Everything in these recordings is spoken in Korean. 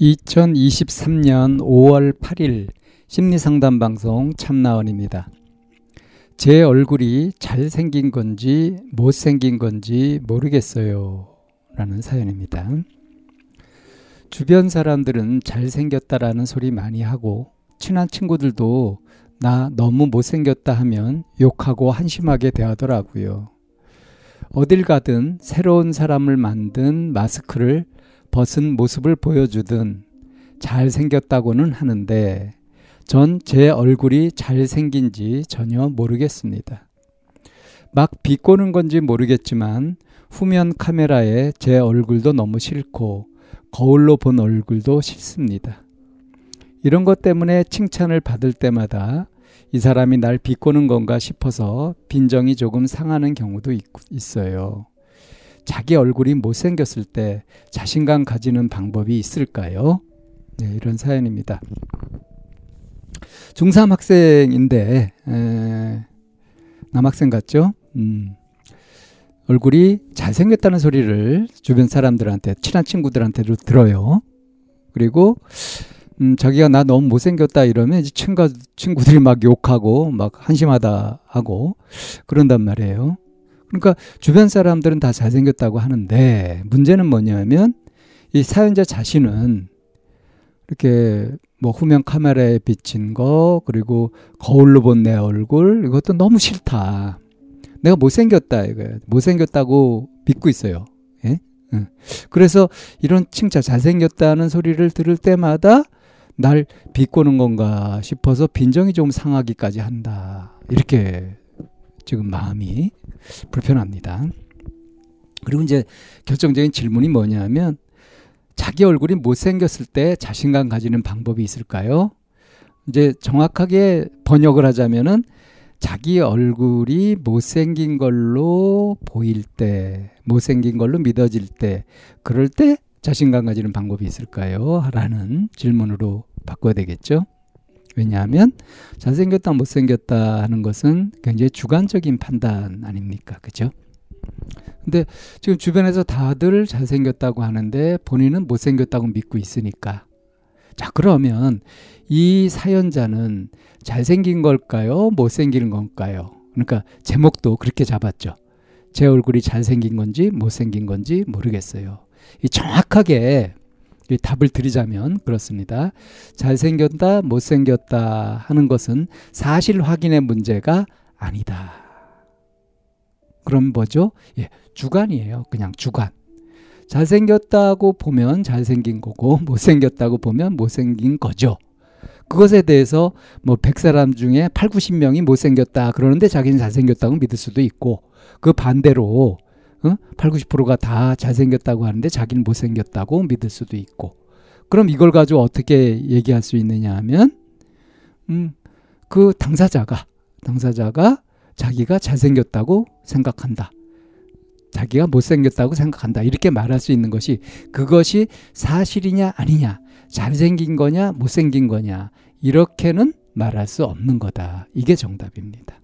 2023년 5월 8일 심리상담 방송 참나원입니다. 제 얼굴이 잘생긴 건지 못생긴 건지 모르겠어요. 라는 사연입니다. 주변 사람들은 잘생겼다라는 소리 많이 하고 친한 친구들도 나 너무 못생겼다 하면 욕하고 한심하게 대하더라고요. 어딜 가든 새로운 사람을 만든 마스크를 벗은 모습을 보여주든 잘생겼다고는 하는데 전 제 얼굴이 잘생긴지 전혀 모르겠습니다. 막 비꼬는 건지 모르겠지만 후면 카메라에 제 얼굴도 너무 싫고 거울로 본 얼굴도 싫습니다. 이런 것 때문에 칭찬을 받을 때마다 이 사람이 날 비꼬는 건가 싶어서 빈정이 조금 상하는 경우도 있, 있어요. 자기 얼굴이 못생겼을 때 자신감 가지는 방법이 있을까요? 네, 이런 사연입니다. 중3 학생인데, 에, 남학생 같죠? 음, 얼굴이 잘생겼다는 소리를 주변 사람들한테, 친한 친구들한테도 들어요. 그리고, 음, 자기가 나 너무 못생겼다 이러면 이제 친구, 친구들이 막 욕하고 막 한심하다 하고 그런단 말이에요. 그러니까 주변 사람들은 다 잘생겼다고 하는데 문제는 뭐냐면 이 사연자 자신은 이렇게 뭐 후면 카메라에 비친 거 그리고 거울로 본 내 얼굴 이것도 너무 싫다. 내가 못생겼다 이거예요. 못생겼다고 믿고 있어요. 예? 응. 그래서 이런 칭찬 잘생겼다는 소리를 들을 때마다 날 비꼬는 건가 싶어서 빈정이 좀 상하기까지 한다. 이렇게 지금 마음이 불편합니다. 그리고 이제 결정적인 질문이 뭐냐면 자기 얼굴이 못생겼을 때 자신감 가지는 방법이 있을까요? 이제 정확하게 번역을 하자면은 자기 얼굴이 못생긴 걸로 보일 때, 못생긴 걸로 믿어질 때, 그럴 때 자신감 가지는 방법이 있을까요? 라는 질문으로 바꿔야 되겠죠. 왜냐하면 잘생겼다 못생겼다 하는 것은 굉장히 주관적인 판단 아닙니까? 그죠? 근데 지금 주변에서 다들 잘생겼다고 하는데 본인은 못생겼다고 믿고 있으니까 자 그러면 이 사연자는 잘생긴 걸까요? 못생기는 건가요? 그러니까 제목도 그렇게 잡았죠. 제 얼굴이 잘생긴 건지 못생긴 건지 모르겠어요. 이 정확하게 답을 드리자면 그렇습니다. 잘생겼다, 못생겼다 하는 것은 사실 확인의 문제가 아니다. 그럼 뭐죠? 예, 주관이에요. 그냥 주관. 잘생겼다고 보면 잘생긴 거고, 못생겼다고 보면 못생긴 거죠. 그것에 대해서 뭐 100사람 중에 8, 90명이 못생겼다 그러는데 자기는 잘생겼다고 믿을 수도 있고, 그 반대로 어? 8, 90%가 다 잘생겼다고 하는데 자기는 못생겼다고 믿을 수도 있고. 그럼 이걸 가지고 어떻게 얘기할 수 있느냐 하면, 음, 그 당사자가, 당사자가 자기가 잘생겼다고 생각한다. 자기가 못생겼다고 생각한다. 이렇게 말할 수 있는 것이 그것이 사실이냐 아니냐, 잘생긴 거냐, 못생긴 거냐, 이렇게는 말할 수 없는 거다. 이게 정답입니다.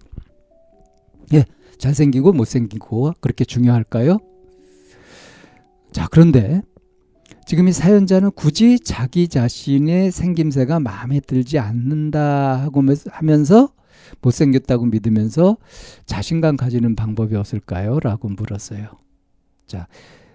예, 잘생기고 못생기고 그렇게 중요할까요? 자, 그런데 지금 이 사연자는 굳이 자기 자신의 생김새가 마음에 들지 않는다 하고 하면서 못생겼다고 믿으면서 자신감 가지는 방법이 없을까요? 라고 물었어요. 자,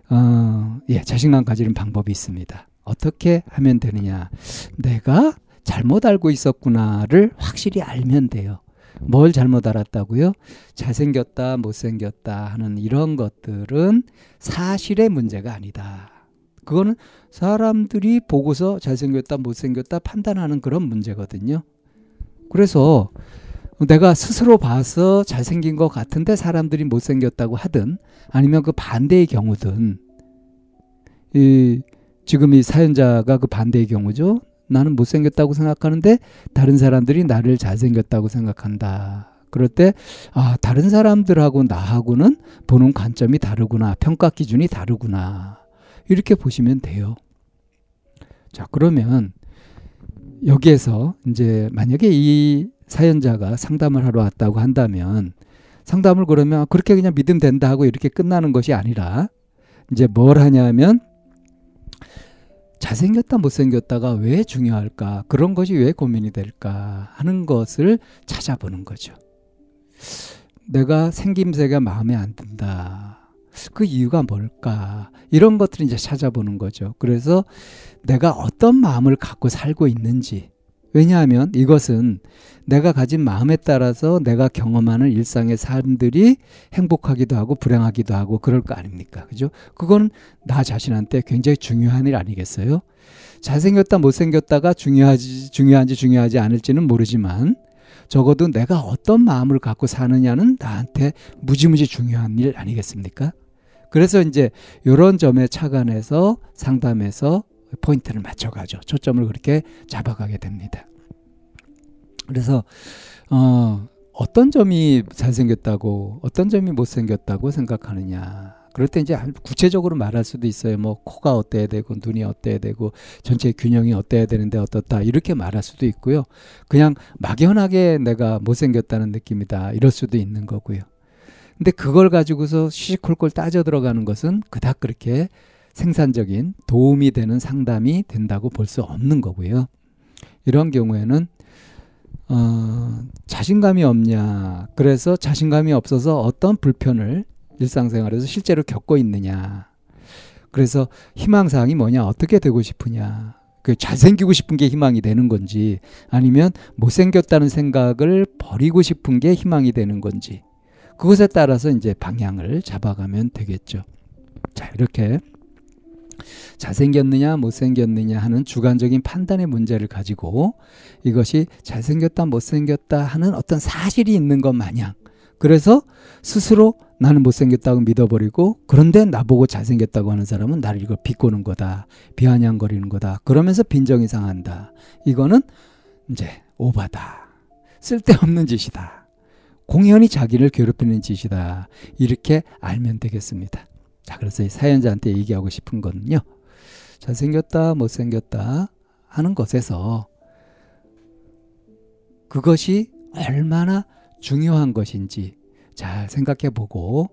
어, 예, 자신감 가지는 방법이 있습니다. 어떻게 하면 되느냐? 내가 잘못 알고 있었구나를 확실히 알면 돼요. 뭘 잘못 알았다고요? 잘생겼다, 못생겼다 하는 이런 것들은 사실의 문제가 아니다. 그거는 사람들이 보고서 잘생겼다, 못생겼다 판단하는 그런 문제거든요. 그래서 내가 스스로 봐서 잘생긴 것 같은데 사람들이 못생겼다고 하든 아니면 그 반대의 경우든 이 지금 이 사연자가 그 반대의 경우죠. 나는 못생겼다고 생각하는데 다른 사람들이 나를 잘생겼다고 생각한다. 그럴 때, 아, 다른 사람들하고 나하고는 보는 관점이 다르구나. 평가 기준이 다르구나. 이렇게 보시면 돼요. 자, 그러면 여기에서 이제 만약에 이 사연자가 상담을 하러 왔다고 한다면 상담을 그러면 그렇게 그냥 믿음 된다 하고 이렇게 끝나는 것이 아니라 이제 뭘 하냐면 잘생겼다 못생겼다가 왜 중요할까 그런 것이 왜 고민이 될까 하는 것을 찾아보는 거죠. 내가 생김새가 마음에 안 든다. 그 이유가 뭘까? 이런 것들을 이제 찾아보는 거죠. 그래서 내가 어떤 마음을 갖고 살고 있는지. 왜냐하면 이것은 내가 가진 마음에 따라서 내가 경험하는 일상의 삶들이 행복하기도 하고 불행하기도 하고 그럴 거 아닙니까? 그죠? 그건 나 자신한테 굉장히 중요한 일 아니겠어요? 잘생겼다 못생겼다가 중요하지 중요한지 중요하지 않을지는 모르지만 적어도 내가 어떤 마음을 갖고 사느냐는 나한테 무지무지 중요한 일 아니겠습니까? 그래서 이제 이런 점에 착안해서 상담해서 포인트를 맞춰가죠. 초점을 그렇게 잡아가게 됩니다. 그래서 어, 어떤 점이 잘생겼다고 어떤 점이 못생겼다고 생각하느냐. 그럴 때 이제 구체적으로 말할 수도 있어요. 뭐 코가 어때야 되고 눈이 어때야 되고 전체 균형이 어때야 되는데 어떻다 이렇게 말할 수도 있고요. 그냥 막연하게 내가 못생겼다는 느낌이다 이럴 수도 있는 거고요. 근데 그걸 가지고서 시시콜콜 따져 들어가는 것은 그닥 그렇게 생산적인 도움이 되는 상담이 된다고 볼 수 없는 거고요. 이런 경우에는 어, 자신감이 없냐. 그래서 자신감이 없어서 어떤 불편을 일상생활에서 실제로 겪고 있느냐. 그래서 희망사항이 뭐냐. 어떻게 되고 싶으냐. 그 잘생기고 싶은 게 희망이 되는 건지 아니면 못생겼다는 생각을 버리고 싶은 게 희망이 되는 건지 그것에 따라서 이제 방향을 잡아가면 되겠죠. 자, 이렇게 잘생겼느냐, 못생겼느냐 하는 주관적인 판단의 문제를 가지고 이것이 잘생겼다, 못생겼다 하는 어떤 사실이 있는 것 마냥 그래서 스스로 나는 못생겼다고 믿어버리고 그런데 나보고 잘생겼다고 하는 사람은 나를 이걸 비꼬는 거다. 비아냥거리는 거다. 그러면서 빈정이 상한다. 이거는 이제 오바다. 쓸데없는 짓이다. 공연히 자기를 괴롭히는 짓이다. 이렇게 알면 되겠습니다. 자, 그래서 이 사연자한테 얘기하고 싶은 거는요. 잘생겼다, 못생겼다 하는 것에서 그것이 얼마나 중요한 것인지 잘 생각해 보고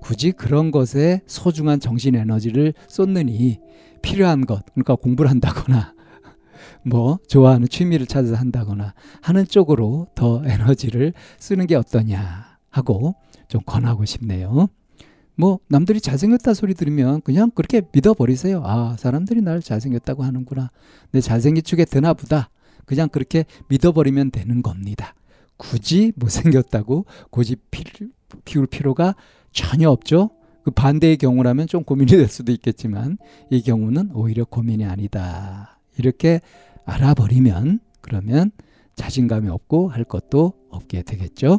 굳이 그런 것에 소중한 정신 에너지를 쏟느니 필요한 것, 그러니까 공부를 한다거나 뭐 좋아하는 취미를 찾아서 한다거나 하는 쪽으로 더 에너지를 쓰는 게 어떠냐 하고 좀 권하고 싶네요. 뭐 남들이 잘생겼다 소리 들으면 그냥 그렇게 믿어버리세요. 아 사람들이 날 잘생겼다고 하는구나. 내 잘생긴 축에 드나 보다. 그냥 그렇게 믿어버리면 되는 겁니다. 굳이 못생겼다고 고집 피울 필요가 전혀 없죠. 그 반대의 경우라면 좀 고민이 될 수도 있겠지만 이 경우는 오히려 고민이 아니다. 이렇게 알아버리면 그러면 자신감이 없고 할 것도 없게 되겠죠.